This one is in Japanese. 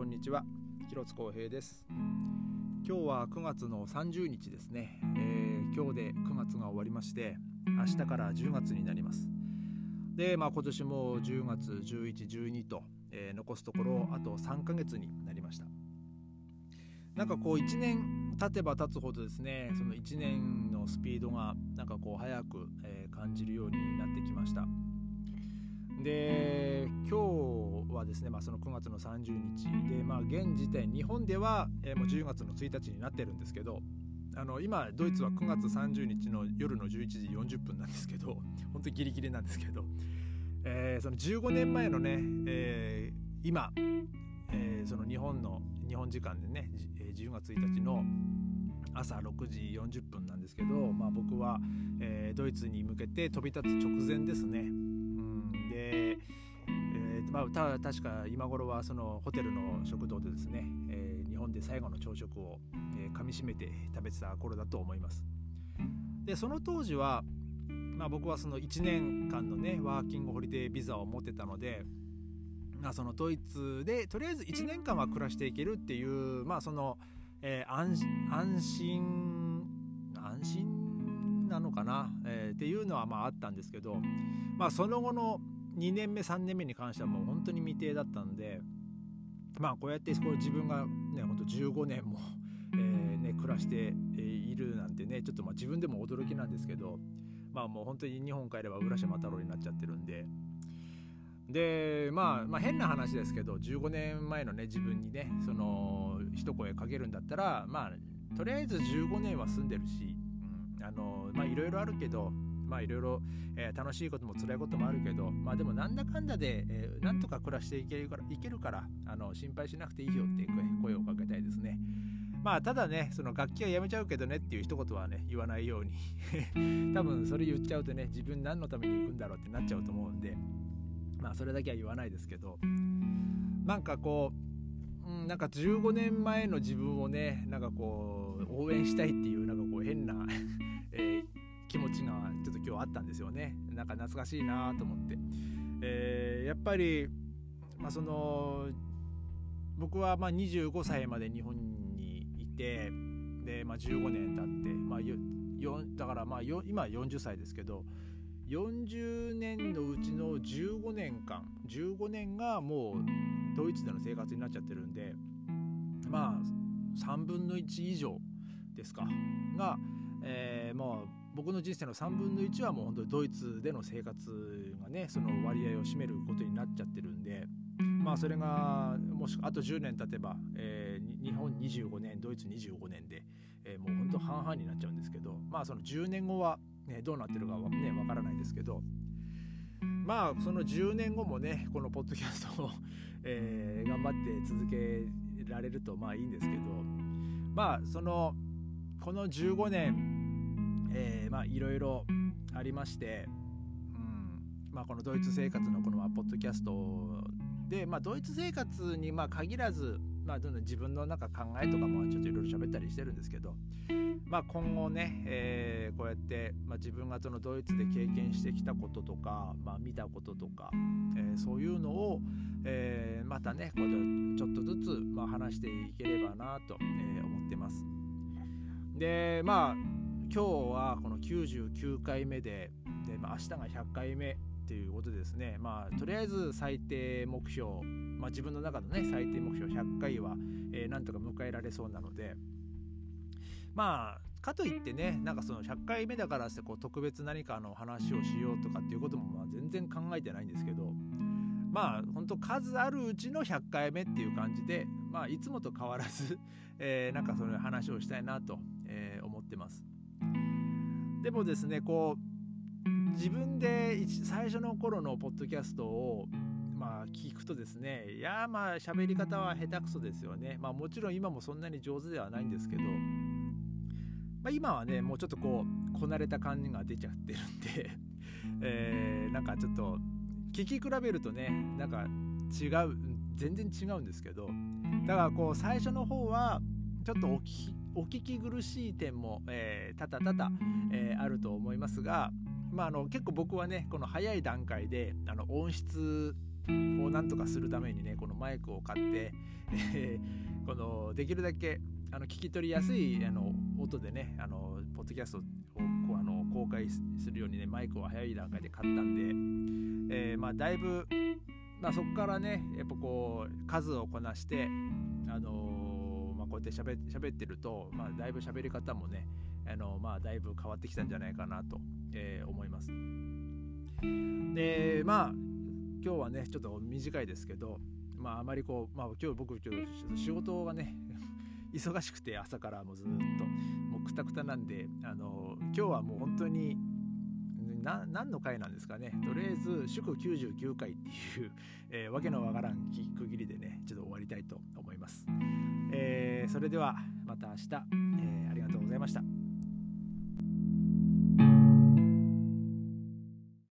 こんにちは。広津光平です。今日は9月の30日ですね、えー、今日で9月が終わりまして明日から10月になります。で、まあ、今年も10月11、12と、えー、残すところあと3ヶ月になりました。なんかこう1年経てば経つほどですねその1年のスピードがなんかこう早く、えー、感じるようになってきました。でですね、まあ、その9月の30日で、まあ、現時点日本では、えー、もう10月の1日になってるんですけどあの今ドイツは9月30日の夜の11時40分なんですけど 本当にギリギリなんですけど、えー、その15年前のね、えー、今、えー、その日本の日本時間でね10月1日の朝6時40分なんですけど、まあ、僕は、えー、ドイツに向けて飛び立つ直前ですね。まあ、た確か今頃はそのホテルの食堂でですね、えー、日本で最後の朝食を、えー、噛みしめて食べてた頃だと思います。でその当時は、まあ、僕はその1年間のねワーキングホリデービザを持ってたので、まあ、そのドイツでとりあえず1年間は暮らしていけるっていうまあその、えー、安安心安心なのかな、えー、っていうのはまああったんですけど、まあ、その後の2年目3年目に関してはもう本当に未定だったんでまあこうやってこう自分がねほんと15年もえー、ね、暮らしているなんてねちょっとまあ自分でも驚きなんですけどまあもう本当に日本帰れば浦島太郎になっちゃってるんで。で、まあ、まあ変な話ですけど15年前のね自分にねその一声かけるんだったらまあとりあえず15年は住んでるし、うん、あのまあいろいろあるけどまあいろいろ、えー、楽しいことも辛いこともあるけどまあでもなんだかんだで、えー、なんとか暮らしていけるからいけるからあの心配しなくていいよって声をかけたいですね。まあただねその楽器はやめちゃうけどねっていう一言はね言わないように。多分それ言っちゃうとね自分何のために行くんだろうってなっちゃうと思うんで。まあそれだけは言わないですけど。なんかこう、うん、なんか15年前の自分をねなんかこう応援したいっていうなんかこう変なったんですよね。なんか懐かしいなと思って、えー、やっぱり、まあ、その僕はまあ25歳まで日本にいてで、まあ、15年経って、まあ、よだからまあ今40歳ですけど40年のうちの15年間15年がもうドイツでの生活になっちゃってるんでまあ3分の1以上ですか？が、えー、もう僕の人生の3分の1はもう本当にドイツでの生活がねその割合を占めることになっちゃってるんでまあそれがもしあと10年経てば、えー、日本25年ドイツ25年で、えー、もう本当半々になっちゃうんですけどまあその10年後は、ね、どうなってるかはねわからないですけどまあその10年後もねこのポッドキャストを、えー、頑張って続けられるとまあいいんですけどまあそのこの15年えー、まあいろいろありまして、うんまあ、このドイツ生活のこのポッドキャストで、まあ、ドイツ生活にまあ限らず、まあ、どんどん自分のな考えとかもちょっといろいろ喋ったりしてるんですけど、まあ、今後ね、えー、こうやって、まあ、自分がそのドイツで経験してきたこととか、まあ、見たこととか、えー、そういうのを、えー、またねこうちょっとずつ、まあ、話していければなと、えー、思ってます。でまあ今日はこの99回目でで、まあ、明日が100回目っていうことですね、まあ、とりあえず最低目標、まあ、自分の中のね最低目標100回は、えー、なんとか迎えられそうなのでまあかといってねなんかその100回目だからしてこう特別何かの話をしようとかっていうこともまあ全然考えてないんですけどまあ本当数あるうちの100回目っていう感じでまあいつもと変わらず、えー、なんかその話をしたいなと、えー、思ってます。でもですねこう自分で最初の頃のポッドキャストをまあ聞くとですねいやまあ喋り方は下手くそですよね。まあもちろん今もそんなに上手ではないんですけど、まあ、今はねもうちょっとこうこなれた感じが出ちゃってるんで えー、なんかちょっと聞き比べるとねなんか違う全然違うんですけどだからこう最初の方はちょっとお聞きお聞き苦しい点も、えー、多々多々、えー、あると思いますが、まあ、あの結構僕はねこの早い段階であの音質をなんとかするためにねこのマイクを買って、えー、このできるだけあの聞き取りやすいあの音でねあのポッドキャストをこうあの公開するようにねマイクを早い段階で買ったんで、えー、まあだいぶ、まあ、そこからねやっぱこう数をこなしてあのうやってしゃべってると、まあ、だいぶ喋り方もねあのまあだいぶ変わってきたんじゃないかなと、えー、思います。でまあ今日はねちょっと短いですけどまああまりこう、まあ、今日僕今日仕事がね 忙しくて朝からもうずっともうくたくたなんであの今日はもう本当にな何の回なんですかねとりあえず祝99回っていう、えー、わけのわからん区切りでねちょっと終わりたいと思います、それではまた明日、えー、ありがとうございました。